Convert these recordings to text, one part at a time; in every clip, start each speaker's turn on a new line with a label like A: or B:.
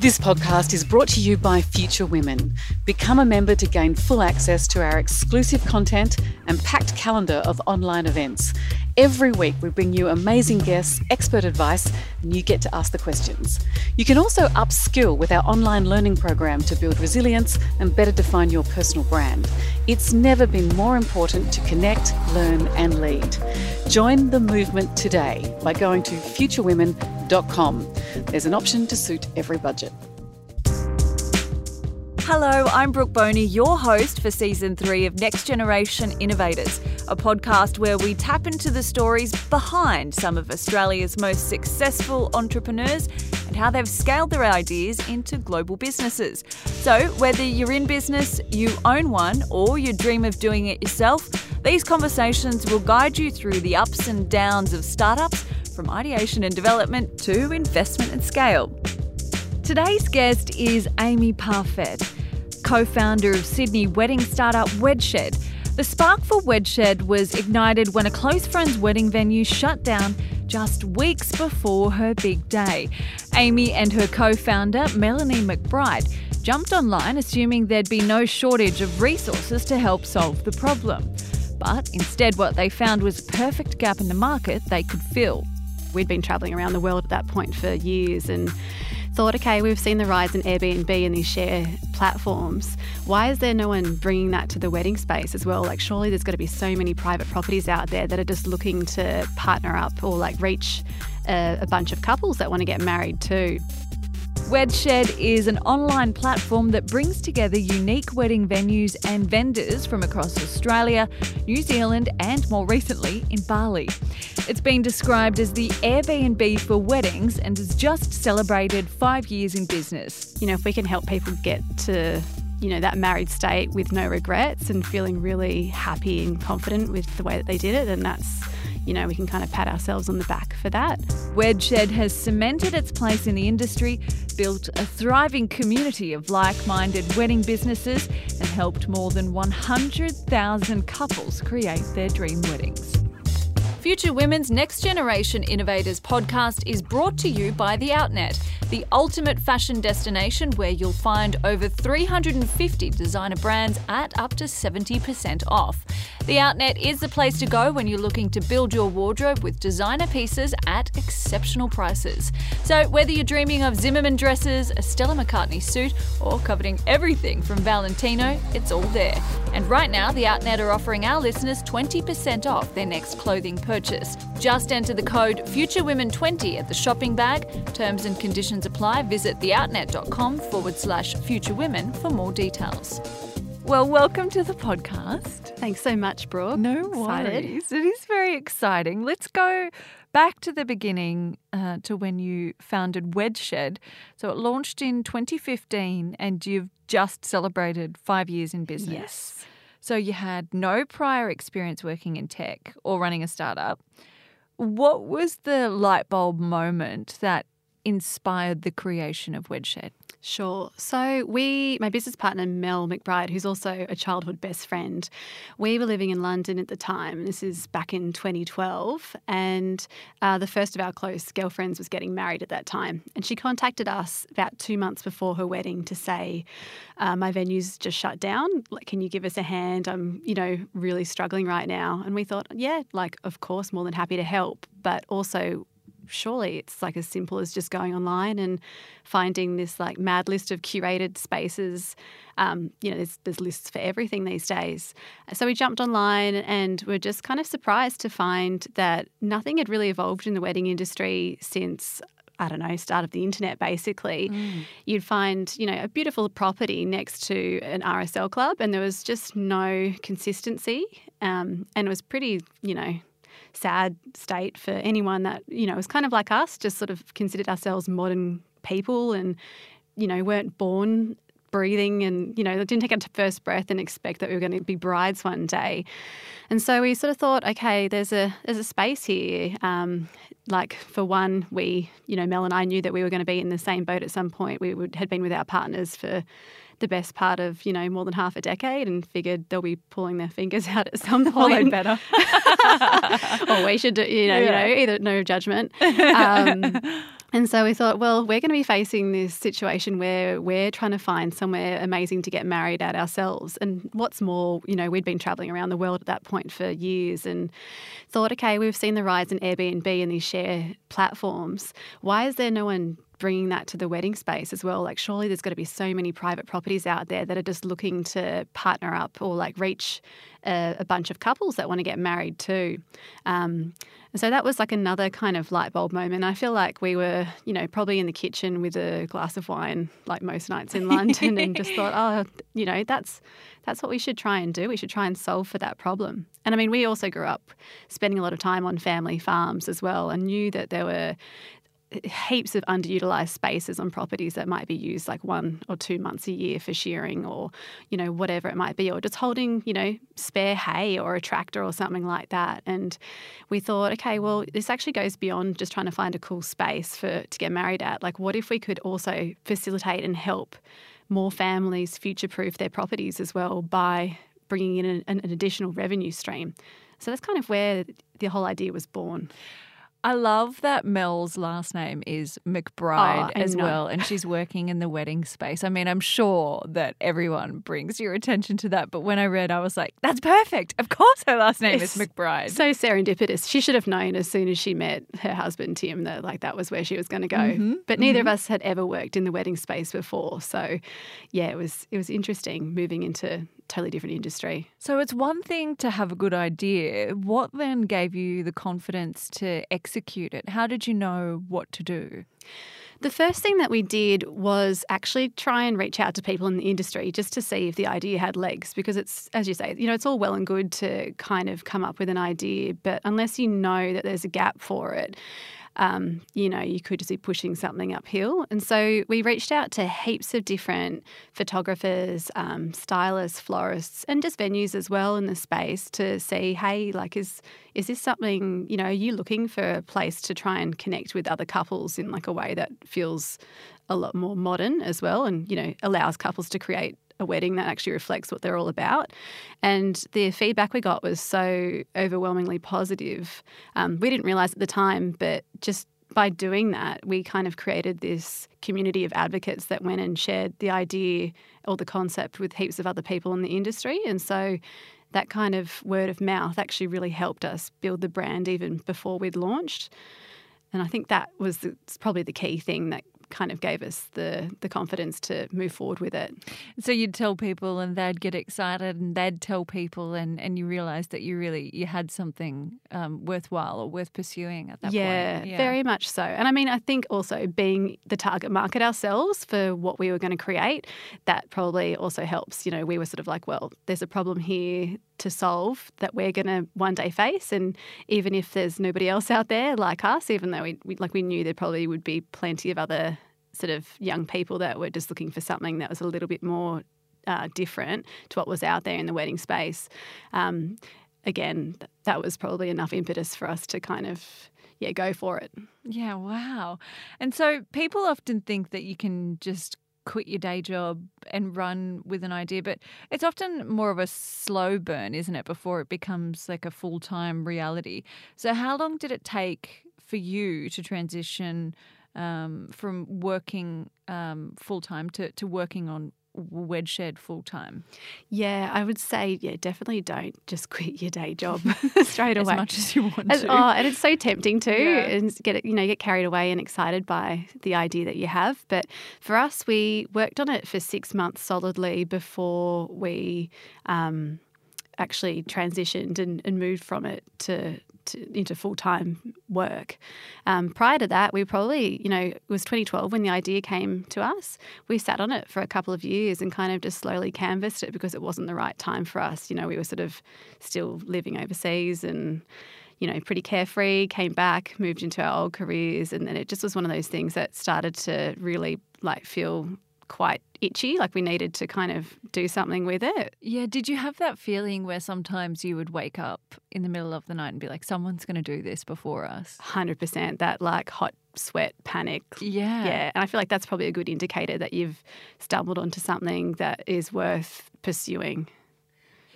A: This podcast is brought to you by Future Women. Become a member to gain full access to our exclusive content and packed calendar of online events. Every week, we bring you amazing guests, expert advice, and you get to ask the questions. You can also upskill with our online learning program to build resilience and better define your personal brand. It's never been more important to connect, learn, and lead. Join the movement today by going to futurewomen.com. There's an option to suit every budget.
B: Hello, I'm Brooke Boney, your host for season three of Next Generation Innovators, a podcast where we tap into the stories behind some of Australia's most successful entrepreneurs and how they've scaled their ideas into global businesses. So, whether you're in business, you own one, or you dream of doing it yourself, these conversations will guide you through the ups and downs of startups, from ideation and development to investment and scale. Today's guest is Amy Parfet, co founder of Sydney wedding startup Wedshed. The spark for Wedshed was ignited when a close friend's wedding venue shut down just weeks before her big day. Amy and her co founder, Melanie McBride, jumped online assuming there'd be no shortage of resources to help solve the problem. But instead, what they found was a perfect gap in the market they could fill.
C: We'd been travelling around the world at that point for years and thought, okay, we've seen the rise in Airbnb and these share platforms. Why is there no one bringing that to the wedding space as well? Like, surely there's got to be so many private properties out there that are just looking to partner up or like reach a, a bunch of couples that want to get married too.
B: Wedshed is an online platform that brings together unique wedding venues and vendors from across Australia, New Zealand, and more recently in Bali. It's been described as the Airbnb for weddings and has just celebrated five years in business.
C: You know, if we can help people get to you know, that married state with no regrets and feeling really happy and confident with the way that they did it, and that's you know, we can kind of pat ourselves on the back for that.
B: Wedshed has cemented its place in the industry, built a thriving community of like minded wedding businesses, and helped more than 100,000 couples create their dream weddings. Future Women's Next Generation Innovators podcast is brought to you by The Outnet, the ultimate fashion destination where you'll find over 350 designer brands at up to 70% off. The Outnet is the place to go when you're looking to build your wardrobe with designer pieces at exceptional prices. So, whether you're dreaming of Zimmermann dresses, a Stella McCartney suit, or coveting everything from Valentino, it's all there. And right now, The Outnet are offering our listeners 20% off their next clothing purchase. Just enter the code FutureWomen20 at the shopping bag. Terms and conditions apply. Visit theoutnet.com forward slash futurewomen for more details. Well, welcome to the podcast.
C: Thanks so much, Brooke.
B: No Excited. worries. It is very exciting. Let's go back to the beginning uh, to when you founded Wedshed. So it launched in 2015 and you've just celebrated five years in business.
C: Yes.
B: So you had no prior experience working in tech or running a startup. What was the light bulb moment that inspired the creation of Wedshed?
C: Sure. So, we, my business partner, Mel McBride, who's also a childhood best friend, we were living in London at the time. This is back in 2012. And uh, the first of our close girlfriends was getting married at that time. And she contacted us about two months before her wedding to say, uh, My venue's just shut down. Like, can you give us a hand? I'm, you know, really struggling right now. And we thought, yeah, like, of course, more than happy to help. But also, surely it's like as simple as just going online and finding this like mad list of curated spaces. Um, you know, there's, there's lists for everything these days. So we jumped online and we're just kind of surprised to find that nothing had really evolved in the wedding industry since I don't know, start of the internet basically, mm. you'd find, you know, a beautiful property next to an RSL club and there was just no consistency. Um, and it was pretty, you know, sad state for anyone that, you know, was kind of like us, just sort of considered ourselves modern people and, you know, weren't born breathing and, you know, didn't take a first breath and expect that we were going to be brides one day. And so we sort of thought, okay, there's a there's a space here. Um, like for one, we, you know, Mel and I knew that we were going to be in the same boat at some point. We would, had been with our partners for the best part of you know more than half a decade and figured they'll be pulling their fingers out at some point.
B: better.
C: or we should, do, you know, yeah. you know, either no judgment. Um, And so we thought, well, we're going to be facing this situation where we're trying to find somewhere amazing to get married at ourselves. And what's more, you know, we'd been traveling around the world at that point for years and thought, okay, we've seen the rise in Airbnb and these share platforms. Why is there no one bringing that to the wedding space as well. Like, surely there's got to be so many private properties out there that are just looking to partner up or like reach a, a bunch of couples that want to get married too. Um, and so that was like another kind of light bulb moment. I feel like we were, you know, probably in the kitchen with a glass of wine, like most nights in London, and just thought, oh, you know, that's that's what we should try and do. We should try and solve for that problem. And I mean, we also grew up spending a lot of time on family farms as well, and knew that there were heaps of underutilized spaces on properties that might be used like one or two months a year for shearing or you know whatever it might be or just holding you know spare hay or a tractor or something like that. And we thought okay well this actually goes beyond just trying to find a cool space for to get married at. Like what if we could also facilitate and help more families future proof their properties as well by bringing in an, an additional revenue stream? So that's kind of where the whole idea was born
B: I love that Mel's last name is McBride
C: Oh,
B: as
C: know.
B: well, and she's working in the wedding space. I mean, I'm sure that everyone brings your attention to that, but when I read, I was like, that's perfect. Of course, her last name is McBride.
C: So serendipitous. She should have known as soon as she met her husband Tim that like that was where she was going to go.
B: Mm-hmm,
C: But neither of us had ever worked in the wedding space before, so yeah, it was it was interesting moving into totally different industry.
B: So it's one thing to have a good idea. What then gave you the confidence to execute it? How did you know what to do?
C: The first thing that we did was actually try and reach out to people in the industry just to see if the idea had legs because it's as you say, you know, it's all well and good to kind of come up with an idea, but unless you know that there's a gap for it, um, you know, you could just be pushing something uphill. And so we reached out to heaps of different photographers, um, stylists, florists, and just venues as well in the space to see, hey, like, is is this something? You know, are you looking for a place to try and connect with other couples in like a way that feels a lot more modern as well, and you know, allows couples to create a wedding that actually reflects what they're all about. And the feedback we got was so overwhelmingly positive. Um, we didn't realize at the time, but just by doing that, we kind of created this community of advocates that went and shared the idea or the concept with heaps of other people in the industry. And so that kind of word of mouth actually really helped us build the brand even before we'd launched. And I think that was the, probably the key thing that kind of gave us the the confidence to move forward with it.
B: So you'd tell people and they'd get excited and they'd tell people and, and you realised that you really you had something um, worthwhile or worth pursuing at that
C: yeah,
B: point.
C: Yeah, very much so. And I mean, I think also being the target market ourselves for what we were going to create, that probably also helps. You know, we were sort of like, well, there's a problem here to solve that we're going to one day face, and even if there's nobody else out there like us, even though we, we like we knew there probably would be plenty of other sort of young people that were just looking for something that was a little bit more uh, different to what was out there in the wedding space. Um, again, th- that was probably enough impetus for us to kind of yeah go for it.
B: Yeah, wow. And so people often think that you can just quit your day job and run with an idea, but it's often more of a slow burn, isn't it, before it becomes like a full time reality. So, how long did it take for you to transition um, from working um, full time to, to working on Wedshed full time?
C: Yeah, I would say yeah, definitely don't just quit your day job straight
B: As
C: away.
B: As much as you want
C: As-
B: to.
C: oh, and it's so tempting too,
B: Yeah.
C: and get it, you know, get carried away and excited by the idea that you have. But for us, we worked on it for six months solidly before we um, actually transitioned and, and moved from it to, to into full time work. Um, prior to that, we probably, you know, it was 2012 when the idea came to us. We sat on it for a couple of years and kind of just slowly canvassed it because it wasn't the right time for us. You know, we were sort of still living overseas and you know, pretty carefree, came back, moved into our old careers, and then it just was one of those things that started to really like feel quite itchy, like we needed to kind of do something with it.
B: Yeah, did you have that feeling where sometimes you would wake up in the middle of the night and be like, someone's going to do this before us?
C: 100% that like hot sweat panic.
B: Yeah.
C: Yeah, and I feel like that's probably a good indicator that you've stumbled onto something that is worth pursuing.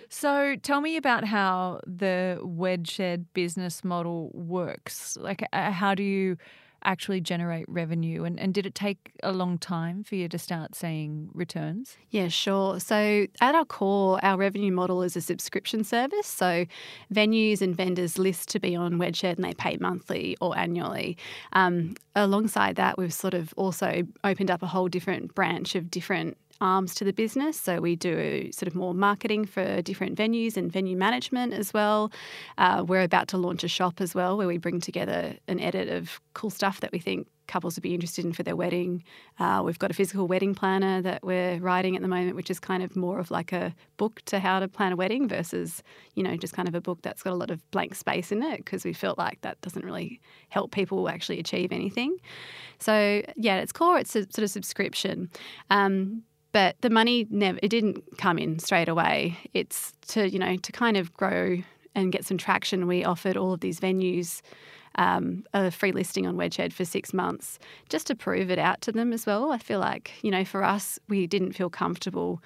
B: So tell me about how the Wedshed business model works. Like, uh, how do you actually generate revenue? And, and did it take a long time for you to start seeing returns?
C: Yeah, sure. So, at our core, our revenue model is a subscription service. So, venues and vendors list to be on Wedshed and they pay monthly or annually. Um, alongside that, we've sort of also opened up a whole different branch of different arms to the business. So we do sort of more marketing for different venues and venue management as well. Uh, we're about to launch a shop as well where we bring together an edit of cool stuff that we think couples would be interested in for their wedding. Uh, we've got a physical wedding planner that we're writing at the moment, which is kind of more of like a book to how to plan a wedding versus, you know, just kind of a book that's got a lot of blank space in it because we felt like that doesn't really help people actually achieve anything. So, yeah, its core, it's a sort of subscription. Um, but the money never it didn't come in straight away. It's to you know to kind of grow and get some traction. We offered all of these venues um, a free listing on Wedshed for six months just to prove it out to them as well. I feel like you know for us we didn't feel comfortable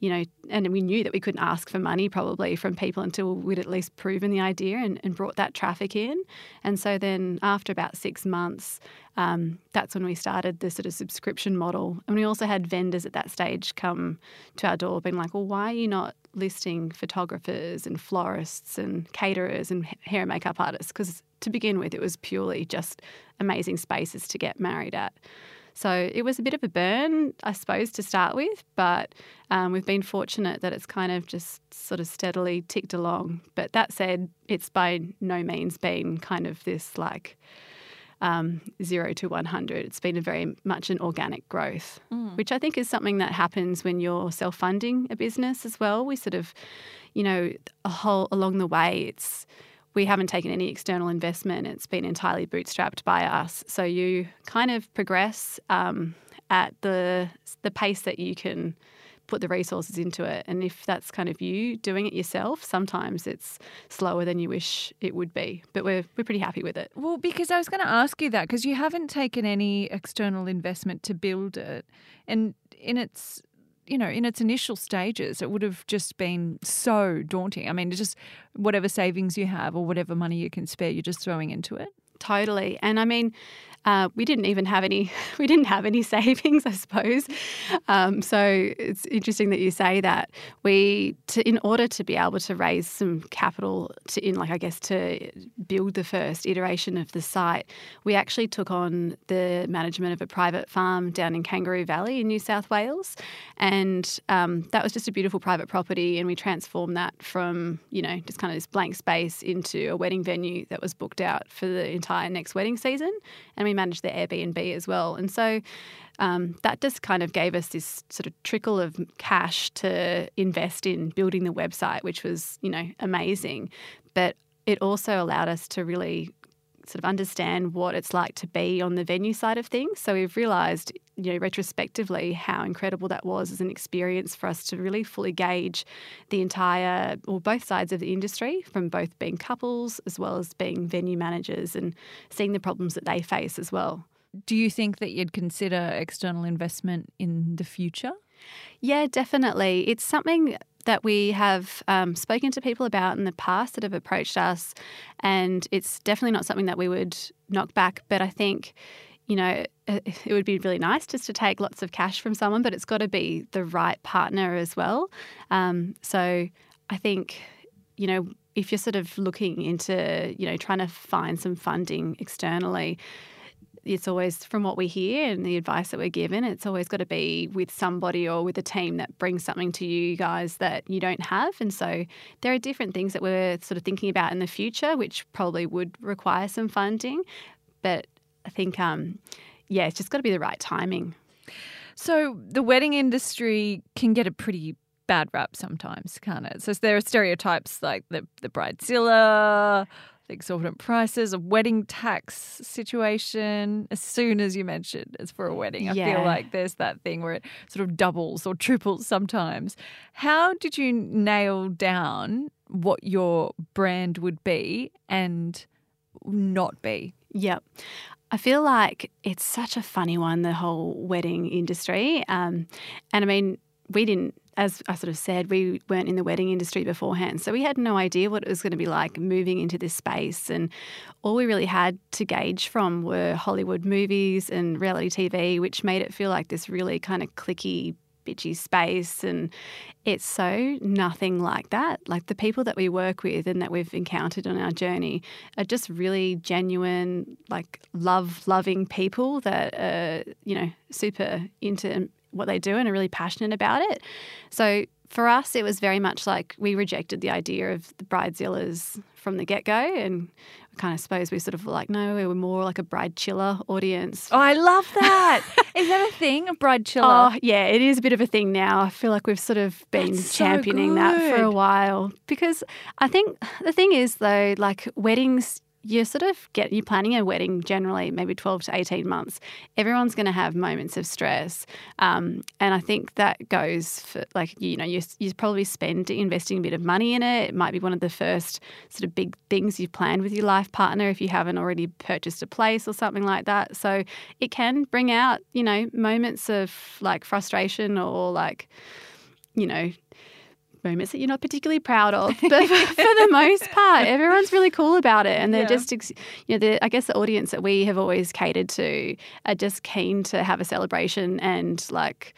C: you know, and we knew that we couldn't ask for money probably from people until we'd at least proven the idea and, and brought that traffic in. And so then after about six months, um, that's when we started the sort of subscription model. And we also had vendors at that stage come to our door being like, well, why are you not listing photographers and florists and caterers and hair and makeup artists? Because to begin with, it was purely just amazing spaces to get married at. So it was a bit of a burn, I suppose, to start with, but um, we've been fortunate that it's kind of just sort of steadily ticked along. But that said, it's by no means been kind of this like um, zero to 100. It's been a very much an organic growth, mm. which I think is something that happens when you're self funding a business as well. We sort of, you know, a whole along the way, it's we haven't taken any external investment. It's been entirely bootstrapped by us. So you kind of progress um, at the the pace that you can put the resources into it. And if that's kind of you doing it yourself, sometimes it's slower than you wish it would be. But we're we're pretty happy with it.
B: Well, because I was going to ask you that because you haven't taken any external investment to build it, and in its you know, in its initial stages, it would have just been so daunting. I mean, just whatever savings you have or whatever money you can spare, you're just throwing into it.
C: Totally. And I mean, uh, we didn't even have any. We didn't have any savings, I suppose. Um, so it's interesting that you say that. We, to, in order to be able to raise some capital, to in like I guess to build the first iteration of the site, we actually took on the management of a private farm down in Kangaroo Valley in New South Wales, and um, that was just a beautiful private property. And we transformed that from you know just kind of this blank space into a wedding venue that was booked out for the entire next wedding season, and we managed their Airbnb as well. And so um, that just kind of gave us this sort of trickle of cash to invest in building the website, which was, you know, amazing. But it also allowed us to really sort of understand what it's like to be on the venue side of things. So we've realised, you know, retrospectively how incredible that was as an experience for us to really fully gauge the entire or both sides of the industry, from both being couples as well as being venue managers and seeing the problems that they face as well.
B: Do you think that you'd consider external investment in the future?
C: Yeah, definitely. It's something that we have um, spoken to people about in the past that have approached us, and it's definitely not something that we would knock back. But I think, you know, it would be really nice just to take lots of cash from someone, but it's got to be the right partner as well. Um, so I think, you know, if you're sort of looking into, you know, trying to find some funding externally, it's always from what we hear and the advice that we're given it's always got to be with somebody or with a team that brings something to you guys that you don't have and so there are different things that we're sort of thinking about in the future which probably would require some funding but i think um, yeah it's just got to be the right timing
B: so the wedding industry can get a pretty bad rap sometimes, can't it? So there are stereotypes like the the bridezilla, the exorbitant prices, a wedding tax situation. As soon as you mentioned it's for a wedding, I yeah. feel like there's that thing where it sort of doubles or triples sometimes. How did you nail down what your brand would be and not be?
C: Yep. I feel like it's such a funny one, the whole wedding industry. Um, and I mean, we didn't, as I sort of said, we weren't in the wedding industry beforehand. So we had no idea what it was going to be like moving into this space. And all we really had to gauge from were Hollywood movies and reality TV, which made it feel like this really kind of clicky, bitchy space. And it's so nothing like that. Like the people that we work with and that we've encountered on our journey are just really genuine, like love loving people that are, you know, super into what they do and are really passionate about it. So for us, it was very much like we rejected the idea of the bridezillas from the get go, and I kind of suppose we sort of like, no, we were more like a bride chiller audience.
B: Oh, I love that. is that a thing, a bride chiller?
C: Oh, yeah, it is a bit of a thing now. I feel like we've sort of been
B: That's so
C: championing that for a while because I think the thing is though, like weddings. You sort of get you're planning a wedding generally maybe 12 to 18 months. Everyone's going to have moments of stress, um, and I think that goes for like you know you you probably spend investing a bit of money in it. It might be one of the first sort of big things you've planned with your life partner if you haven't already purchased a place or something like that. So it can bring out you know moments of like frustration or like you know moments that you're not particularly proud of but for the most part everyone's really cool about it and they're
B: Yeah.
C: just ex- you know i guess the audience that we have always catered to are just keen to have a celebration and like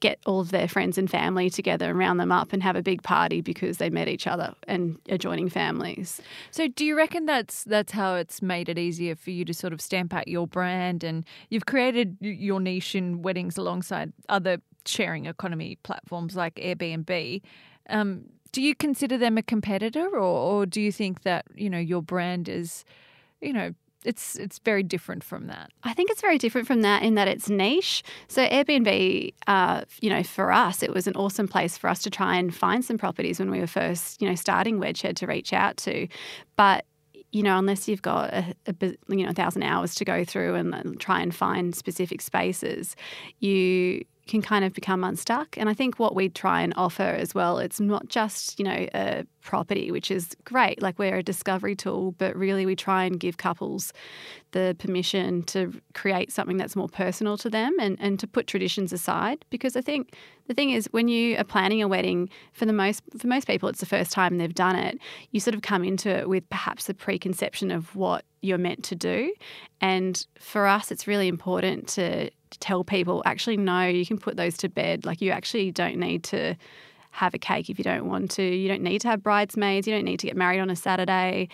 C: get all of their friends and family together and round them up and have a big party because they met each other and are joining families
B: So do you reckon that's that's how it's made it easier for you to sort of stamp out your brand and you've created your niche in weddings alongside other sharing economy platforms like Airbnb? Um, do you consider them a competitor or, or do you think that, you know, your brand is, you know, it's it's very different from that?
C: I think it's very different from that in that it's niche. So Airbnb, uh, you know, for us, it was an awesome place for us to try and find some properties when we were first, you know, starting Wedshed to reach out to. But you know, unless you've got a, a you know a thousand hours to go through and try and find specific spaces, you can kind of become unstuck. And I think what we try and offer as well, it's not just you know a property, which is great. Like we're a discovery tool, but really we try and give couples the permission to create something that's more personal to them and, and to put traditions aside. Because I think the thing is when you are planning a wedding, for the most for most people it's the first time they've done it, you sort of come into it with perhaps a preconception of what you're meant to do. And for us it's really important to, to tell people actually no, you can put those to bed. Like you actually don't need to have a cake if you don't want to. You don't need to have bridesmaids. You don't need to get married on a Saturday.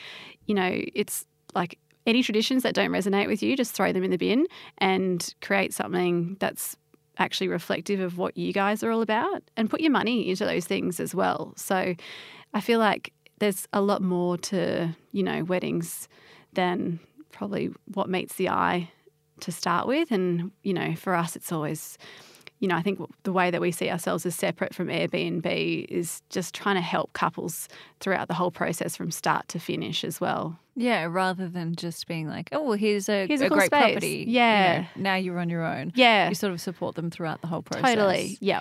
C: You know, it's like any traditions that don't resonate with you, just throw them in the bin and create something that's actually reflective of what you guys are all about and put your money into those things as well. So I feel like there's a lot more to, you know, weddings than probably what meets the eye to start with. And, you know, for us, it's always, you know, I think the way that we see ourselves as separate from Airbnb is just trying to help couples throughout the whole process from start to finish as well.
B: Yeah, rather than just being like, oh, well, here's a,
C: Here's a cool
B: great
C: space.
B: property. you
C: Yeah.
B: know, now you're on your own.
C: Yeah,
B: You sort of support them throughout the whole process.
C: totally. Yeah.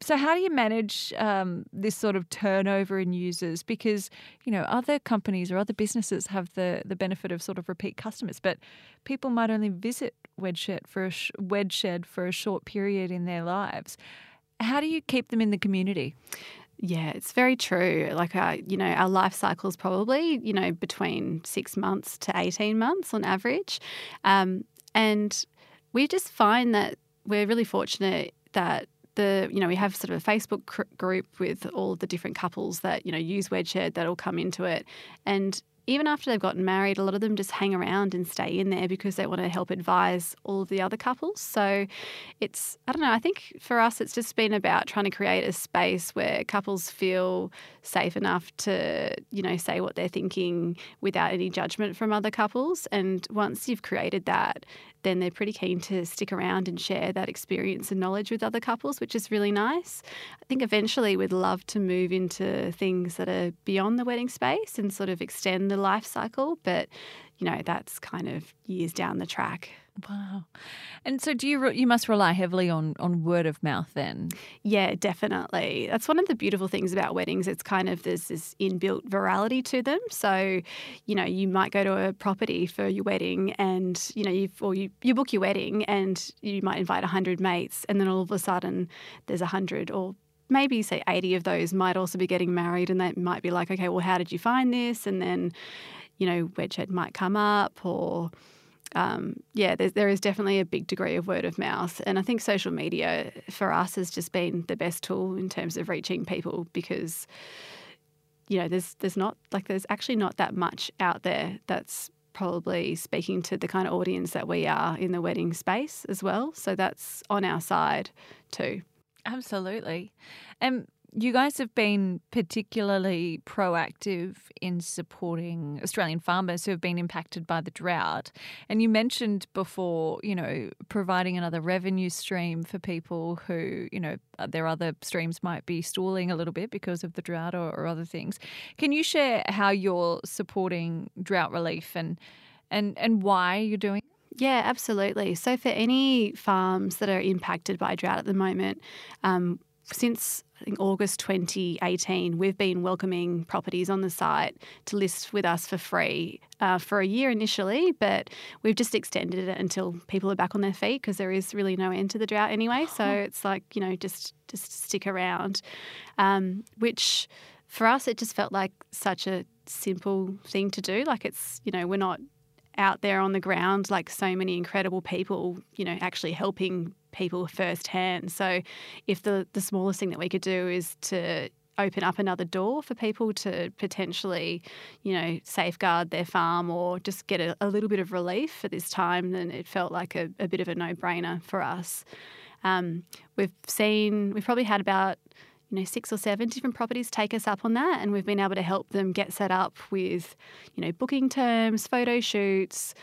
B: So, how do you manage um, this sort of turnover in users? Because you know other companies or other businesses have the the benefit of sort of repeat customers, but people might only visit Wedshed for a sh- Wedshed for a short period in their lives. How do you keep them in the community?
C: Yeah, it's very true. Like, uh, you know, our life cycle is probably, you know, between six months to 18 months on average. Um, and we just find that we're really fortunate that the, you know, we have sort of a Facebook group with all the different couples that, you know, use Wedshed that'll come into it. And even after they've gotten married, a lot of them just hang around and stay in there because they want to help advise all of the other couples. So it's, I don't know, I think for us, it's just been about trying to create a space where couples feel safe enough to, you know, say what they're thinking without any judgment from other couples. And once you've created that, then they're pretty keen to stick around and share that experience and knowledge with other couples, which is really nice. I think eventually we'd love to move into things that are beyond the wedding space and sort of extend the life cycle, but you know, that's kind of years down the track.
B: Wow. And so do you re- you must rely heavily on on word of mouth then?
C: Yeah, definitely. That's one of the beautiful things about weddings. It's kind of there's this inbuilt virality to them. So, you know, you might go to a property for your wedding and, you know, you or you, you book your wedding and you might invite 100 mates and then all of a sudden there's 100 or maybe say 80 of those might also be getting married and they might be like, okay, well, how did you find this? And then, you know, Wedshed might come up or um, yeah, there is definitely a big degree of word of mouth. And I think social media for us has just been the best tool in terms of reaching people because, you know, there's there's not like there's actually not that much out there that's probably speaking to the kind of audience that we are in the wedding space as well. So that's on our side too.
B: Absolutely. And you guys have been particularly proactive in supporting Australian farmers who have been impacted by the drought. And you mentioned before, you know, providing another revenue stream for people who, you know, uh, their other streams might be stalling a little bit because of the drought or, or other things. Can you share how you're supporting drought relief and and and why you're doing it?
C: Yeah, absolutely. So, for any farms that are impacted by drought at the moment, um, since I think August 2018, we've been welcoming properties on the site to list with us for free uh, for a year initially, but we've just extended it until people are back on their feet because there is really no end to the drought anyway. So it's like you know just just stick around, um, which for us it just felt like such a simple thing to do. Like it's you know we're not out there on the ground like so many incredible people you know actually helping people firsthand. So if the, the smallest thing that we could do is to open up another door for people to potentially, you know, safeguard their farm or just get a, a little bit of relief at this time, then it felt like a, a bit of a no brainer for us. Um, we've seen, we've probably had about you know six or seven different properties take us up on that and we've been able to help them get set up with you know booking terms photo shoots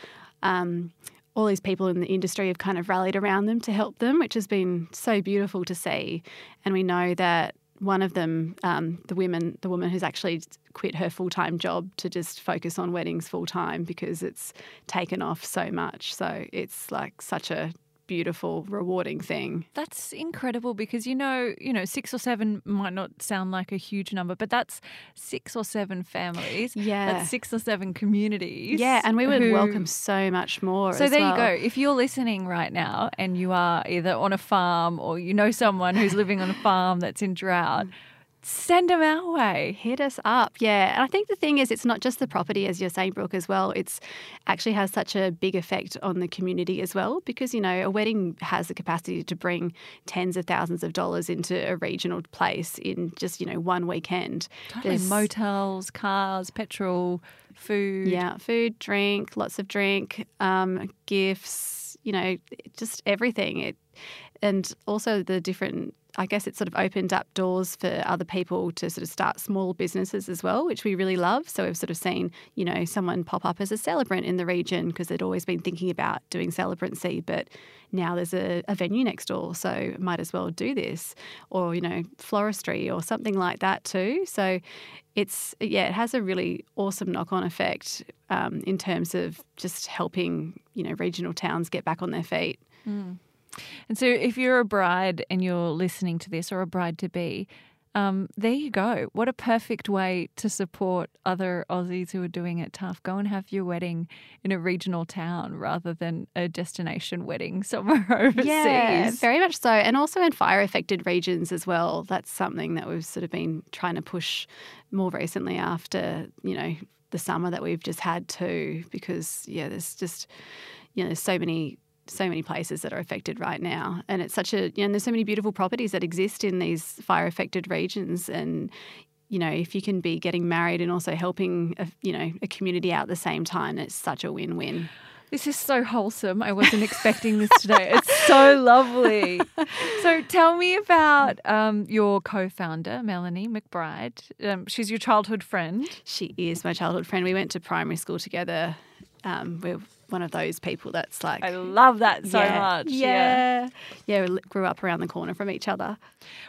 C: um, all these people in the industry have kind of rallied around them to help them, which has been so beautiful to see. And we know that one of them, um, the women, the woman who's actually quit her full time job to just focus on weddings full time because it's taken off so much. So it's like such a beautiful, rewarding thing.
B: That's incredible because you know, you know, six or seven might not sound like a huge number, but that's six or seven families.
C: Yeah,
B: that's six or seven communities.
C: Yeah, and we would who... welcome so much more.
B: So there
C: well.
B: you go. If you're listening right now and you are either on a farm or you know someone who's living on a farm that's in drought mm. Send them our way.
C: Hit us up. Yeah. And I think the thing is, it's not just the property, as you're saying, Brooke, as well. It's actually has such a big effect on the community as well, because, you know, a wedding has the capacity to bring tens of thousands of dollars into a regional place in just, you know, one weekend.
B: Totally. There's motels, cars, petrol, food.
C: Yeah. Food, drink, lots of drink, um, gifts, you know, just everything. It, and also the different I guess it sort of opened up doors for other people to sort of start small businesses as well, which we really love. So we've sort of seen, you know, someone pop up as a celebrant in the region because they'd always been thinking about doing celebrancy, but now there's a, a, venue next door, so might as well do this, or you know, floristry or something like that too. So it's yeah, it has a really awesome knock-on effect um, in terms of just helping you know regional towns get back on their feet.
B: Mm. And so, if you're a bride and you're listening to this, or a bride to be, um, there you go. What a perfect way to support other Aussies who are doing it tough. Go and have your wedding in a regional town rather than a destination wedding somewhere overseas.
C: Yeah, very much so. And also in fire affected regions as well. That's something that we've sort of been trying to push more recently after, you know, the summer that we've just had too, because, yeah, there's just, you know, there's so many so many places that are affected right now. And it's such a, you know, there's so many beautiful properties that exist in these fire affected regions. And, you know, if you can be getting married and also helping, a, you know, a community out at the same time, it's such a win win.
B: This is so wholesome. I wasn't expecting this today. It's so lovely. So tell me about um, your co-founder, Melanie McBride. Um, she's your childhood friend.
C: She is my childhood friend. We went to primary school together. Um, we're one of those people that's like
B: I love that so
C: yeah,
B: much.
C: Yeah. yeah, we grew up around the corner from each other.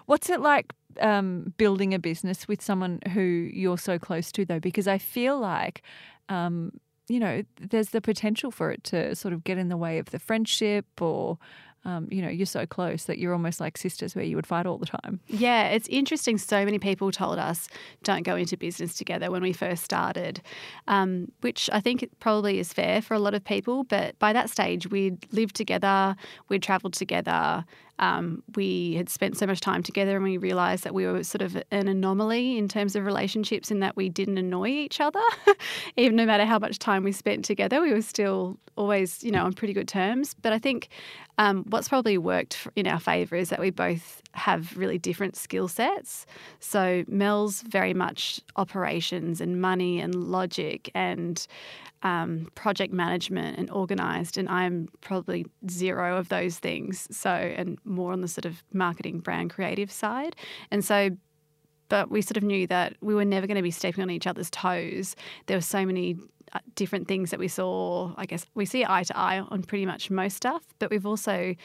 B: What's it like um, building a business with someone who you're so close to, though? Because I feel like um, you know, there's the potential for it to sort of get in the way of the friendship or um, you know, you're so close that you're almost like sisters where you would fight all the time.
C: Yeah, it's interesting. So many people told us don't go into business together when we first started, um, which I think probably is fair for a lot of people. But by that stage, we'd lived together, we'd travelled together, um, we had spent so much time together and we realized that we were sort of an anomaly in terms of relationships in that we didn't annoy each other. Even no matter how much time we spent together, we were still always, you know, on pretty good terms. But I think um, what's probably worked in our favour is that we both have really different skill sets. So Mel's very much operations and money and logic and um, project management and organized, and I'm probably zero of those things. So, and more on the sort of marketing, brand, creative side. And so, but we sort of knew that we were never going to be stepping on each other's toes. There were so many uh, different things that we saw. I guess we see eye to eye on pretty much most stuff, but we've also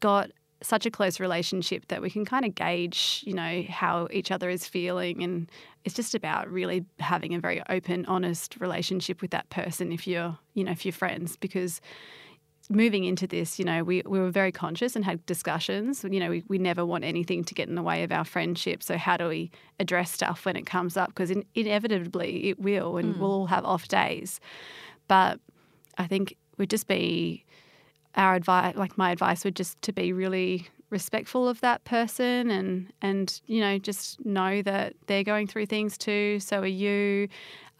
C: got such a close relationship that we can kind of gauge, you know, how each other is feeling. And it's just about really having a very open, honest relationship with that person if you're, you know, if you're friends. Because moving into this, you know, we, we were very conscious and had discussions. You know, we, we never want anything to get in the way of our friendship. So how do we address stuff when it comes up? Because in, inevitably it will, and mm. we'll all have off days. But I think we'd just be our advice, like my advice, would just to be really respectful of that person and and you know just know that they're going through things too. So are you,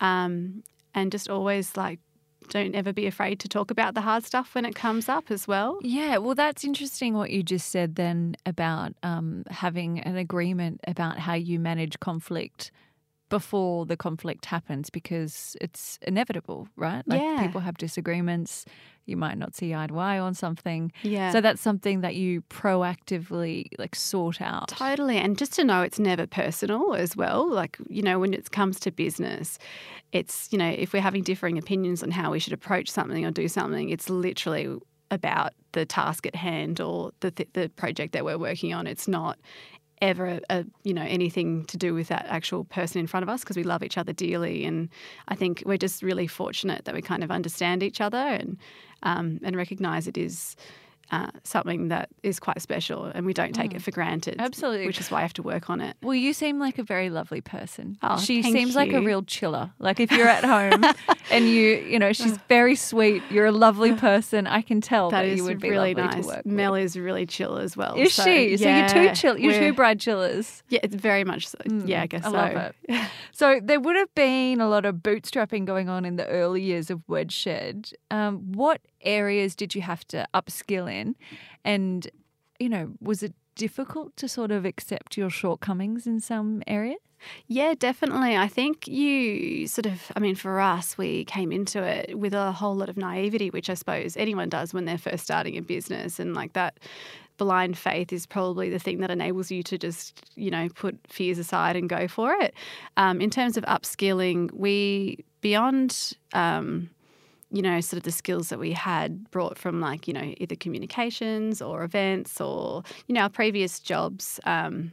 C: um, and just always like don't ever be afraid to talk about the hard stuff when it comes up as well.
B: Yeah, well, that's interesting what you just said then about um, having an agreement about how you manage conflict before the conflict happens because it's inevitable, right? Like
C: yeah.
B: people have disagreements. You might not see eye to eye on something.
C: Yeah.
B: So that's something that you proactively like sort out.
C: Totally. And just to know it's never personal as well. Like, you know, when it comes to business, it's, you know, if we're having differing opinions on how we should approach something or do something, it's literally about the task at hand or the th- the project that we're working on. It's not ever a, you know anything to do with that actual person in front of us because we love each other dearly. And I think we're just really fortunate that we kind of understand each other and um, and recognize it is uh, something that is quite special and we don't take mm. it for granted.
B: Absolutely.
C: Which is why I have to work on it.
B: Well, you seem like a very lovely person.
C: Oh,
B: she
C: seems
B: you. like a real chiller. Like if you're at home and you, you know, she's very sweet. You're a lovely person. I can tell that, that you would be
C: really
B: nice.
C: Mel is really chill as well.
B: Is
C: so,
B: she? So you're two chill. You're two bride chillers.
C: Yeah, it's very much so. Mm, yeah, I guess
B: I
C: so.
B: love it. so there would have been a lot of bootstrapping going on in the early years of Wedshed. Um, what areas did you have to upskill in? And, you know, was it difficult to sort of accept your shortcomings in some areas?
C: Yeah, definitely. I think you sort of, I mean, for us, we came into it with a whole lot of naivety, which I suppose anyone does when they're first starting a business. And like that blind faith is probably the thing that enables you to just, you know, put fears aside and go for it. Um, in terms of upskilling, we, beyond, um, you know, sort of the skills that we had brought from like, you know, either communications or events or, you know, our previous jobs. Um,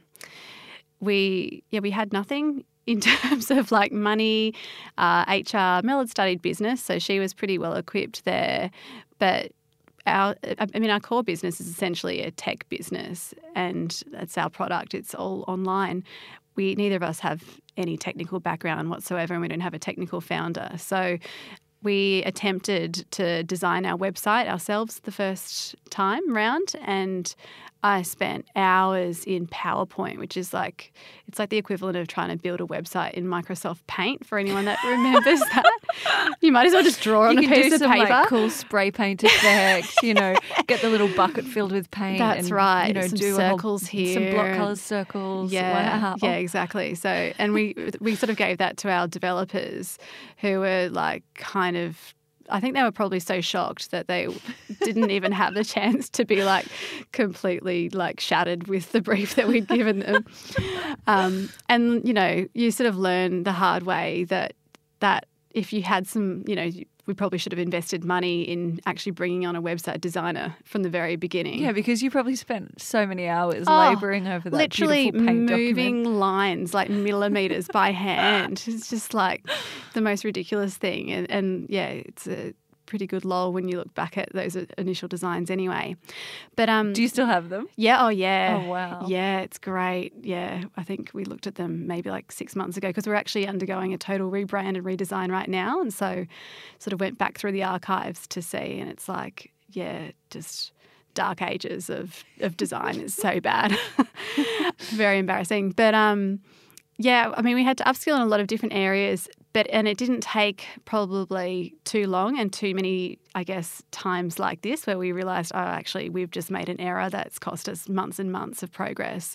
C: we, yeah, we had nothing in terms of like money, uh, HR. Mel had studied business, so she was pretty well equipped there. But our, I mean, our core business is essentially a tech business, and that's our product. It's all online. We neither of us have any technical background whatsoever, and we don't have a technical founder. So we attempted to design our website ourselves the first time round and I spent hours in PowerPoint, which is like it's like the equivalent of trying to build a website in Microsoft Paint. For anyone that remembers that, you might as well just draw on
B: you
C: a piece
B: of
C: some, paper.
B: Like, cool spray paint effect. you know, get the little bucket filled with paint.
C: That's
B: and,
C: right.
B: You know,
C: some
B: do
C: circles
B: whole,
C: here,
B: some block color circles.
C: Yeah,
B: wow.
C: yeah, exactly. So, and we we sort of gave that to our developers, who were like kind of I think they were probably so shocked that they didn't even have the chance to be like completely like shattered with the brief that we'd given them. Um, and you know, you sort of learn the hard way that that if you had some, you know, we probably should have invested money in actually bringing on a website designer from the very beginning.
B: Yeah, because you probably spent so many hours
C: Oh,
B: labouring over that
C: literally moving
B: document.
C: lines like millimeters by hand. It's just like the most ridiculous thing. And, and yeah, it's a pretty good lol when you look back at those initial designs anyway. But um,
B: Do you still have them?
C: yeah, oh yeah.
B: Oh, wow.
C: Yeah, it's great. Yeah, I think we looked at them maybe like six months ago because we're actually undergoing a total rebrand and redesign right now. And so sort of went back through the archives to see, and it's like, yeah, just dark ages of, of design is so bad. Very embarrassing. But um, yeah, I mean, we had to upskill in a lot of different areas, but and it didn't take probably too long and too many, I guess, times like this where we realised, oh, actually, we've just made an error that's cost us months and months of progress.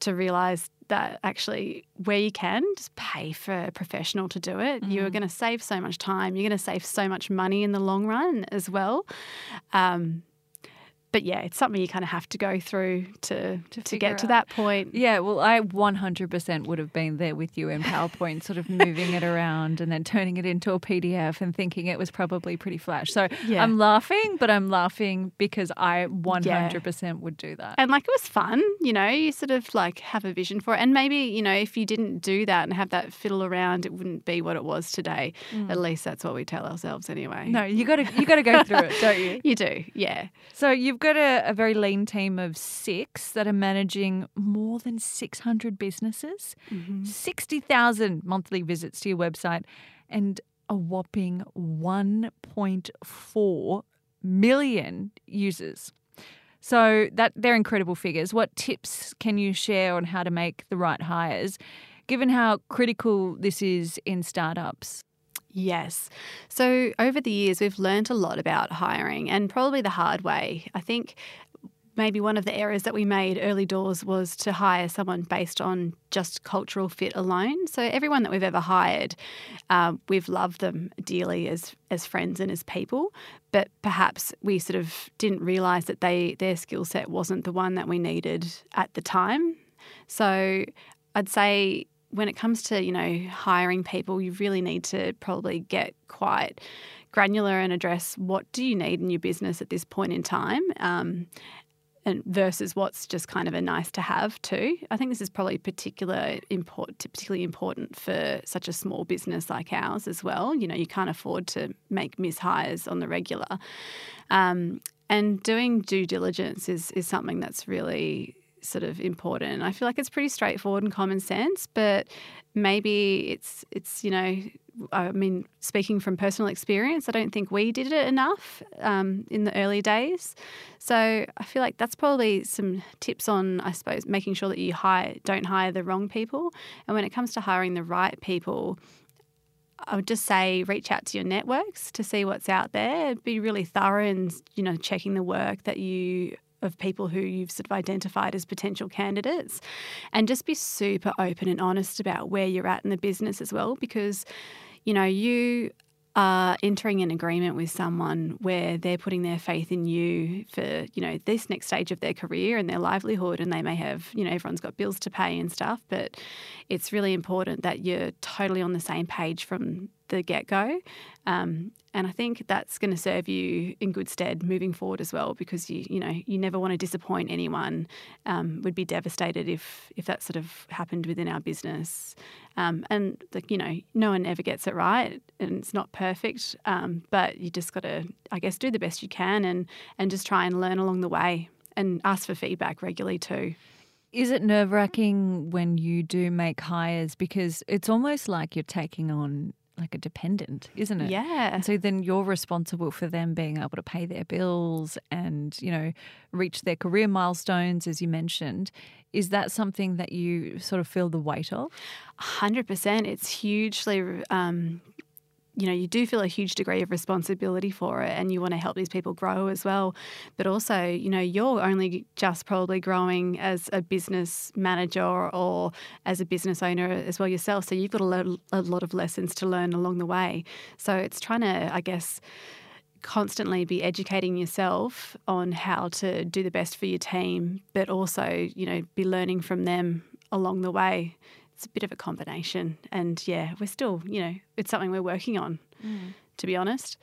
C: To realise that actually, where you can, just pay for a professional to do it. You're going to save so much time. You're going to save so much money in the long run as well. Um, but yeah, it's something you kind of have to go through to to,
B: figure
C: get to
B: out.
C: that point.
B: Yeah, well, I 100% would have been there with you in PowerPoint, sort of moving it around and then turning it into a PDF and thinking it was probably pretty flash. So
C: Yeah.
B: I'm laughing, but I'm laughing because I 100% would do that.
C: And like it was fun, you know, you sort of like have a vision for it. And maybe, you know, if you didn't do that and have that fiddle around, it wouldn't be what it was today. Mm. At least that's what we tell ourselves anyway.
B: No, you got to you got to go through it, don't you?
C: You do, yeah.
B: So you've got a, a very lean team of six that are managing more than 600 businesses, mm-hmm. 60,000 monthly visits to your website, and a whopping 1.4 million users. So that they're incredible figures. What tips can you share on how to make the right hires, given how critical this is in startups?
C: Yes. So over the years, we've learned a lot about hiring and probably the hard way. I think maybe one of the errors that we made early doors was to hire someone based on just cultural fit alone. So everyone that we've ever hired, um, we've loved them dearly as as friends and as people, but perhaps we sort of didn't realise that they their skill set wasn't the one that we needed at the time. So I'd say when it comes to you know hiring people, you really need to probably get quite granular and address what do you need in your business at this point in time. Um, and versus what's just kind of a nice to have too. I think this is probably particular import, particularly important for such a small business like ours as well. You know, you can't afford to make mishires on the regular. Um, and doing due diligence is is something that's really sort of important. I feel like it's pretty straightforward and common sense, but maybe it's it's you know, I mean, speaking from personal experience, I don't think we did it enough um, in the early days. So I feel like that's probably some tips on, I suppose, making sure that you hire don't hire the wrong people, and when it comes to hiring the right people. I would just say reach out to your networks to see what's out there. Be really thorough and you know checking the work that you of people who you've sort of identified as potential candidates, and just be super open and honest about where you're at in the business as well, because you know you are entering an agreement with someone where they're putting their faith in you for you know this next stage of their career and their livelihood and they may have you know everyone's got bills to pay and stuff but it's really important that you're totally on the same page from the get-go. Um, and I think that's going to serve you in good stead moving forward as well because you you know you never want to disappoint anyone um, would be devastated if if that sort of happened within our business. Um, and like you know no one ever gets it right and it's not perfect um, but you just got to I guess do the best you can and and just try and learn along the way and ask for feedback regularly too.
B: Is it nerve wracking when you do make hires? Because it's almost like you're taking on like a dependent, isn't it?
C: Yeah.
B: And so then you're responsible for them being able to pay their bills and, you know, reach their career milestones, as you mentioned. Is that something that you sort of feel the weight of?
C: 100%. It's hugely, um, you know, you do feel a huge degree of responsibility for it and you want to help these people grow as well. But also, you know, you're only just probably growing as a business manager or as a business owner as well yourself. So you've got a lot, a lot of lessons to learn along the way. So it's trying to, I guess, constantly be educating yourself on how to do the best for your team, but also, you know, be learning from them along the way. It's a bit of a combination. And yeah, we're still, you know, it's something we're working on. to be honest.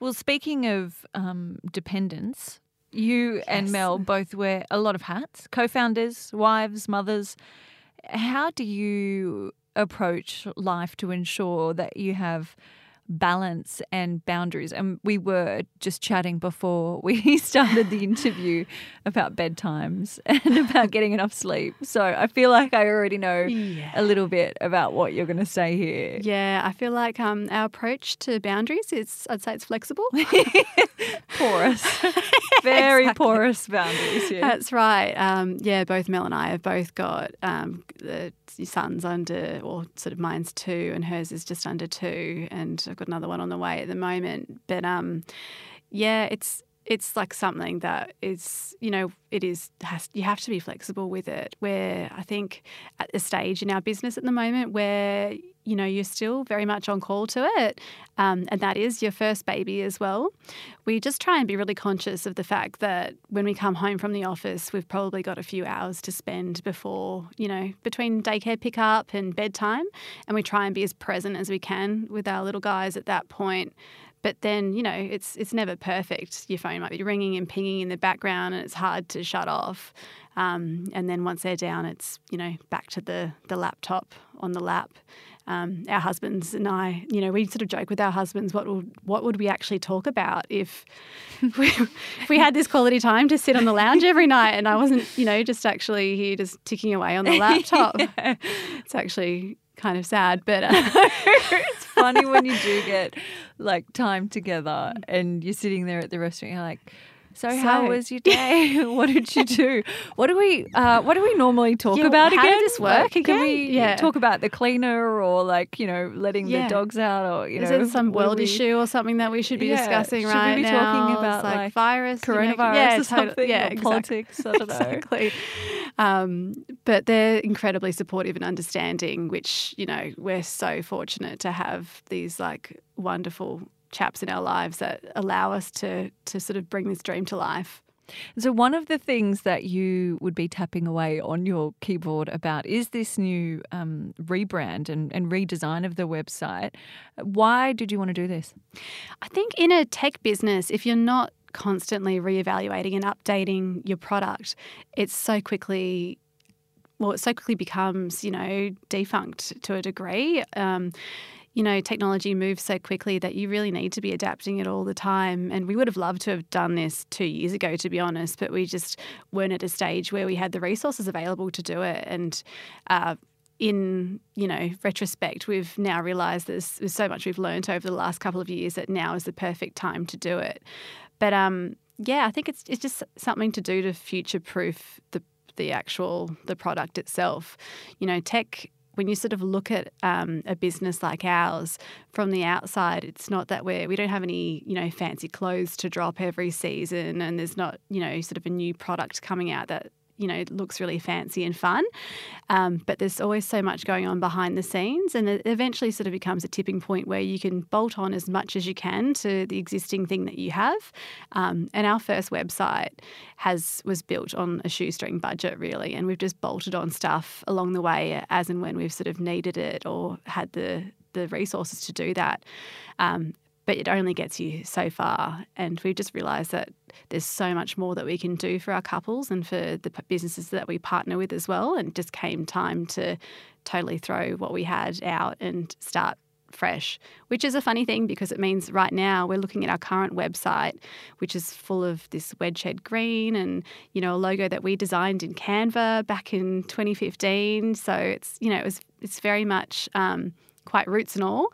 B: Well, speaking of um, dependence, you yes. and Mel both wear a lot of hats co founders, wives, mothers. How do you approach life to ensure that you have balance and boundaries. And we were just chatting before we started the interview about bedtimes and about getting enough sleep. So I feel like I already know yeah. a little bit about what you're going to say here.
C: Yeah, I feel like um, our approach to boundaries is, I'd say it's flexible.
B: porous. Very exactly. porous boundaries. Yeah.
C: That's right. Um, yeah, both Mel and I have both got um, the sons under, or sort of mine's two, and hers is just under two, and I've got another one on the way at the moment. But um, yeah, it's it's like something that is, you know, it is has you have to be flexible with it. Where I think at a stage in our business at the moment where you know you're still very much on call to it, um, and that is your first baby as well. We just try and be really conscious of the fact that when we come home from the office, we've probably got a few hours to spend before you know between daycare pickup and bedtime, and we try and be as present as we can with our little guys at that point. But then, you know, it's it's never perfect. Your phone might be ringing and pinging in the background, and it's hard to shut off. Um, and then once they're down, it's you know back to the the laptop on the lap. Um, our husbands and I, you know, we sort of joke with our husbands, what would what would we actually talk about if we, if we had this quality time to sit on the lounge every night and I wasn't, you know, just actually here just ticking away on the laptop. yeah. It's actually kind of sad, but uh,
B: it's funny when you do get like time together and you're sitting there at the restaurant. You're like, so, so, how was your day? what did you do? What do we uh, What do we normally talk yeah, about
C: how
B: again?
C: How did this work again?
B: Can we yeah. talk about the cleaner or like you know letting yeah. the dogs out or you
C: Is
B: know
C: it some world we... issue or something that we should be discussing right now?
B: should
C: right
B: we be
C: now?
B: Talking about like,
C: like virus,
B: coronavirus,
C: you know? yeah,
B: or something,
C: yeah,
B: exactly. politics. I don't know.
C: exactly. Um, but they're incredibly supportive and understanding, which you know we're so fortunate to have these like wonderful chaps in our lives that allow us to to sort of bring this dream to life.
B: So, one of the things that you would be tapping away on your keyboard about is this new um, rebrand and, and redesign of the website. Why did you want to do this?
C: I think in a tech business, if you're not constantly reevaluating and updating your product, it's so quickly well, it so quickly becomes, you know, defunct to a degree. Um, you know, technology moves so quickly that you really need to be adapting it all the time. And we would have loved to have done this two years ago, to be honest, but we just weren't at a stage where we had the resources available to do it. And uh, in you know retrospect, we've now realised there's, there's so much we've learned over the last couple of years that now is the perfect time to do it. But um, yeah, I think it's it's just something to do to future proof the the actual the product itself. You know, tech when you sort of look at um, a business like ours from the outside, it's not that we're we don't have any you know fancy clothes to drop every season, and there's not you know sort of a new product coming out that you know looks really fancy and fun. Um, but there's always so much going on behind the scenes, and it eventually sort of becomes a tipping point where you can bolt on as much as you can to the existing thing that you have. Um, and our first website has was built on a shoestring budget really, and we've just bolted on stuff along the way as and when we've sort of needed it or had the the resources to do that. Um, but it only gets you so far. And we've just realised that there's so much more that we can do for our couples and for the businesses that we partner with as well. And just came time to totally throw what we had out and start fresh, which is a funny thing because it means right now we're looking at our current website, which is full of this wedge green and, you know, a logo that we designed in Canva back in 2015. So it's, you know, it was, it's very much um, quite roots and all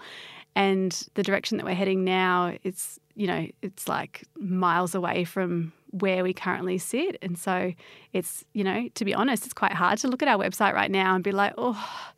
C: and the direction that we're heading now it's you know it's like miles away from where we currently sit. And so it's you know to be honest it's quite hard to look at our website right now and be like oh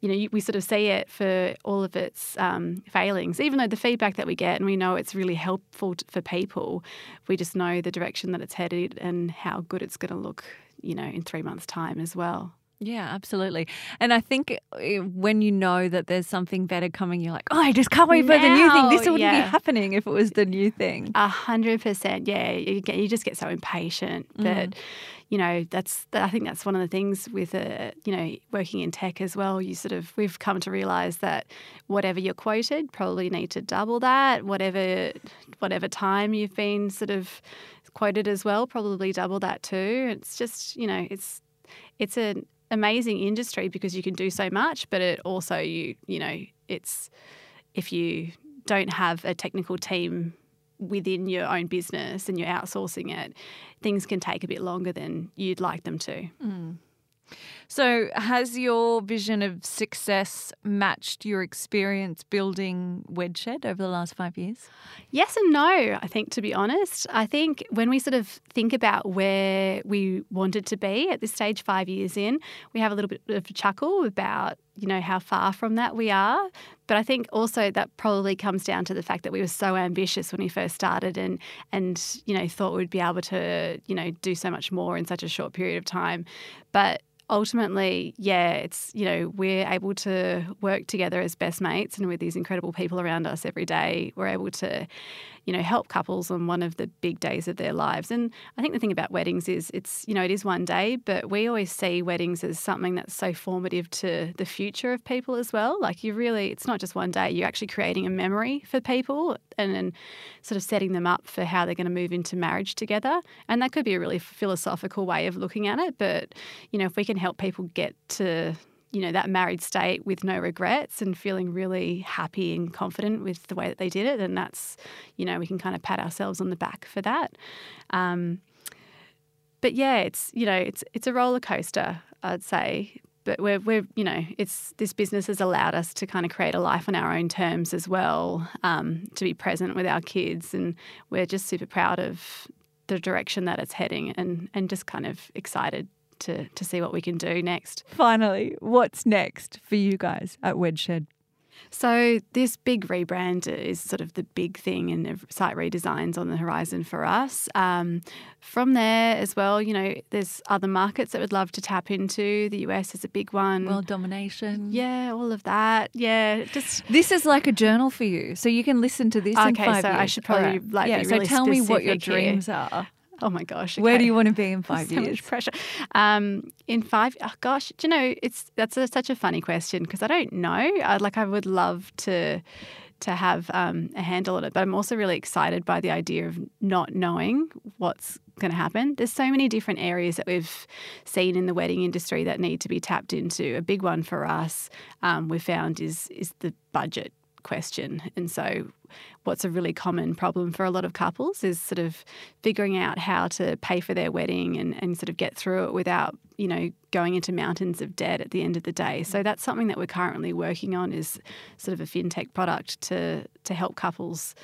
C: you know we sort of see it for all of its um, failings. Even though the feedback that we get and we know it's really helpful for people we just know the direction that it's headed and how good it's going to look you know in three months time as well
B: Yeah, absolutely. And I think eh, when you know that there's something better coming, you're like, oh, I just can't wait for the new thing. This wouldn't
C: yeah.
B: be happening if it was the new thing.
C: A hundred percent. Yeah, you get you just get so impatient, but you know that's I think that's one of the things with uh, you know working in tech as well. You sort of we've come to realize that whatever you're quoted, probably need to double that. Whatever whatever time you've been sort of quoted as well, probably double that too. It's just you know it's it's an amazing industry because you can do so much, but it also you you know it's if you don't have a technical team within your own business and you're outsourcing it, things can take a bit longer than you'd like them to. Mm.
B: So, has your vision of success matched your experience building Wedshed over the last five years?
C: Yes and no, I think, to be honest. I think when we sort of think about where we wanted to be at this stage, five years in, we have a little bit of a chuckle about, you know, how far from that we are. But I think also that probably comes down to the fact that we were so ambitious when we first started and, and you know, thought we'd be able to, you know, do so much more in such a short period of time. But ultimately, yeah, it's, you know, we're able to work together as best mates and with these incredible people around us every day, we're able to, you know, help couples on one of the big days of their lives. And I think the thing about weddings is it's, you know, it is one day, but we always see weddings as something that's so formative to the future of people as well. Like you really, it's not just one day, you're actually creating a memory for people and then sort of setting them up for how they're going to move into marriage together. And that could be a really philosophical way of looking at it. But, you know, if we can help people get to, you know, that married state with no regrets and feeling really happy and confident with the way that they did it, then that's, you know, we can kind of pat ourselves on the back for that. Um, but yeah, it's you know, it's it's a roller coaster, I'd say. But we're we're you know, it's this business has allowed us to kind of create a life on our own terms as well, um, to be present with our kids, and we're just super proud of the direction that it's heading, and and just kind of excited to to see what we can do next.
B: Finally, what's next for you guys at Wedshed?
C: So this big rebrand is sort of the big thing, and site redesigns on the horizon for us. Um, from there as well, you know, there's other markets that we'd love to tap into. The US is a big one.
B: World domination.
C: yeah, all of that. Yeah, just
B: This is like a journal for you, so you can listen to this in
C: Okay,
B: five
C: so I should probably,
B: All right.
C: like,
B: yeah.
C: be
B: so
C: really
B: tell me what your
C: specific here.
B: dreams are.
C: oh my gosh.
B: Where do you want to be in five
C: so
B: years?
C: much pressure. Um, in five, oh gosh, do you know, it's that's a, such a funny question because I don't know. I, like, I would love to to have um, a handle on it, but I'm also really excited by the idea of not knowing what's going to happen. There's so many different areas that we've seen in the wedding industry that need to be tapped into. A big one for us, um, we found, is is the budget question. And so, what's a really common problem for a lot of couples is sort of figuring out how to pay for their wedding and, and sort of get through it without, you know, going into mountains of debt at the end of the day. So that's something that we're currently working on is sort of a fintech product to to help couples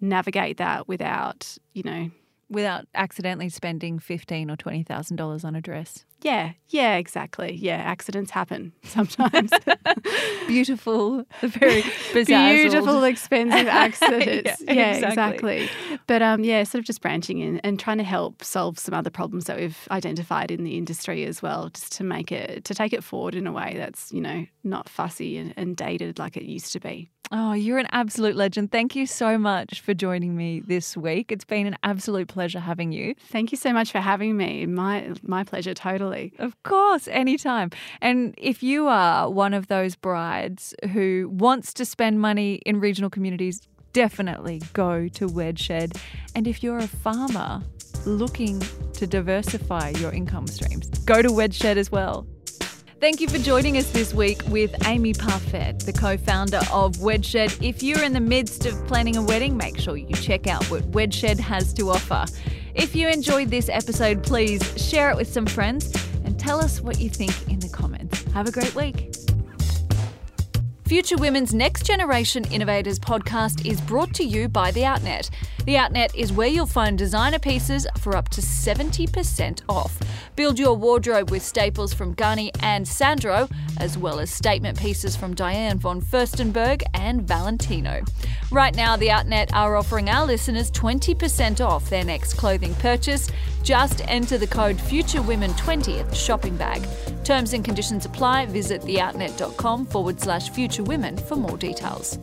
C: navigate that without, you know,
B: Without accidentally spending fifteen or twenty thousand dollars on a dress.
C: yeah, yeah, exactly. Yeah, accidents happen sometimes.
B: Beautiful, very.
C: Beautiful, expensive accidents.
B: Yeah,
C: yeah,
B: exactly.
C: exactly. But um, yeah, sort of just branching in and trying to help solve some other problems that we've identified in the industry as well, just to make it to take it forward in a way that's you know not fussy and, and dated like it used to be.
B: Oh, you're an absolute legend. Thank you so much for joining me this week. It's been an absolute pleasure having you.
C: Thank you so much for having me. My my pleasure, totally.
B: Of course, anytime. And if you are one of those brides who wants to spend money in regional communities, definitely go to Wedshed. And if you're a farmer looking to diversify your income streams, go to Wedshed as well. Thank you for joining us this week with Amy Parfait, the co founder of Wedshed. If you're in the midst of planning a wedding, make sure you check out what Wedshed has to offer. If you enjoyed this episode, please share it with some friends and tell us what you think in the comments. Have a great week. Future Women's Next Generation Innovators podcast is brought to you by The Outnet. The Outnet is where you'll find designer pieces for up to 70% off. Build your wardrobe with staples from Ganni and Sandro, as well as statement pieces from Diane von Furstenberg and Valentino. Right now, The Outnet are offering our listeners 20% off their next clothing purchase. Just enter the code FutureWomen20 at the shopping bag. Terms and conditions apply. Visit theoutnet.com forward slash futurewomen for more details.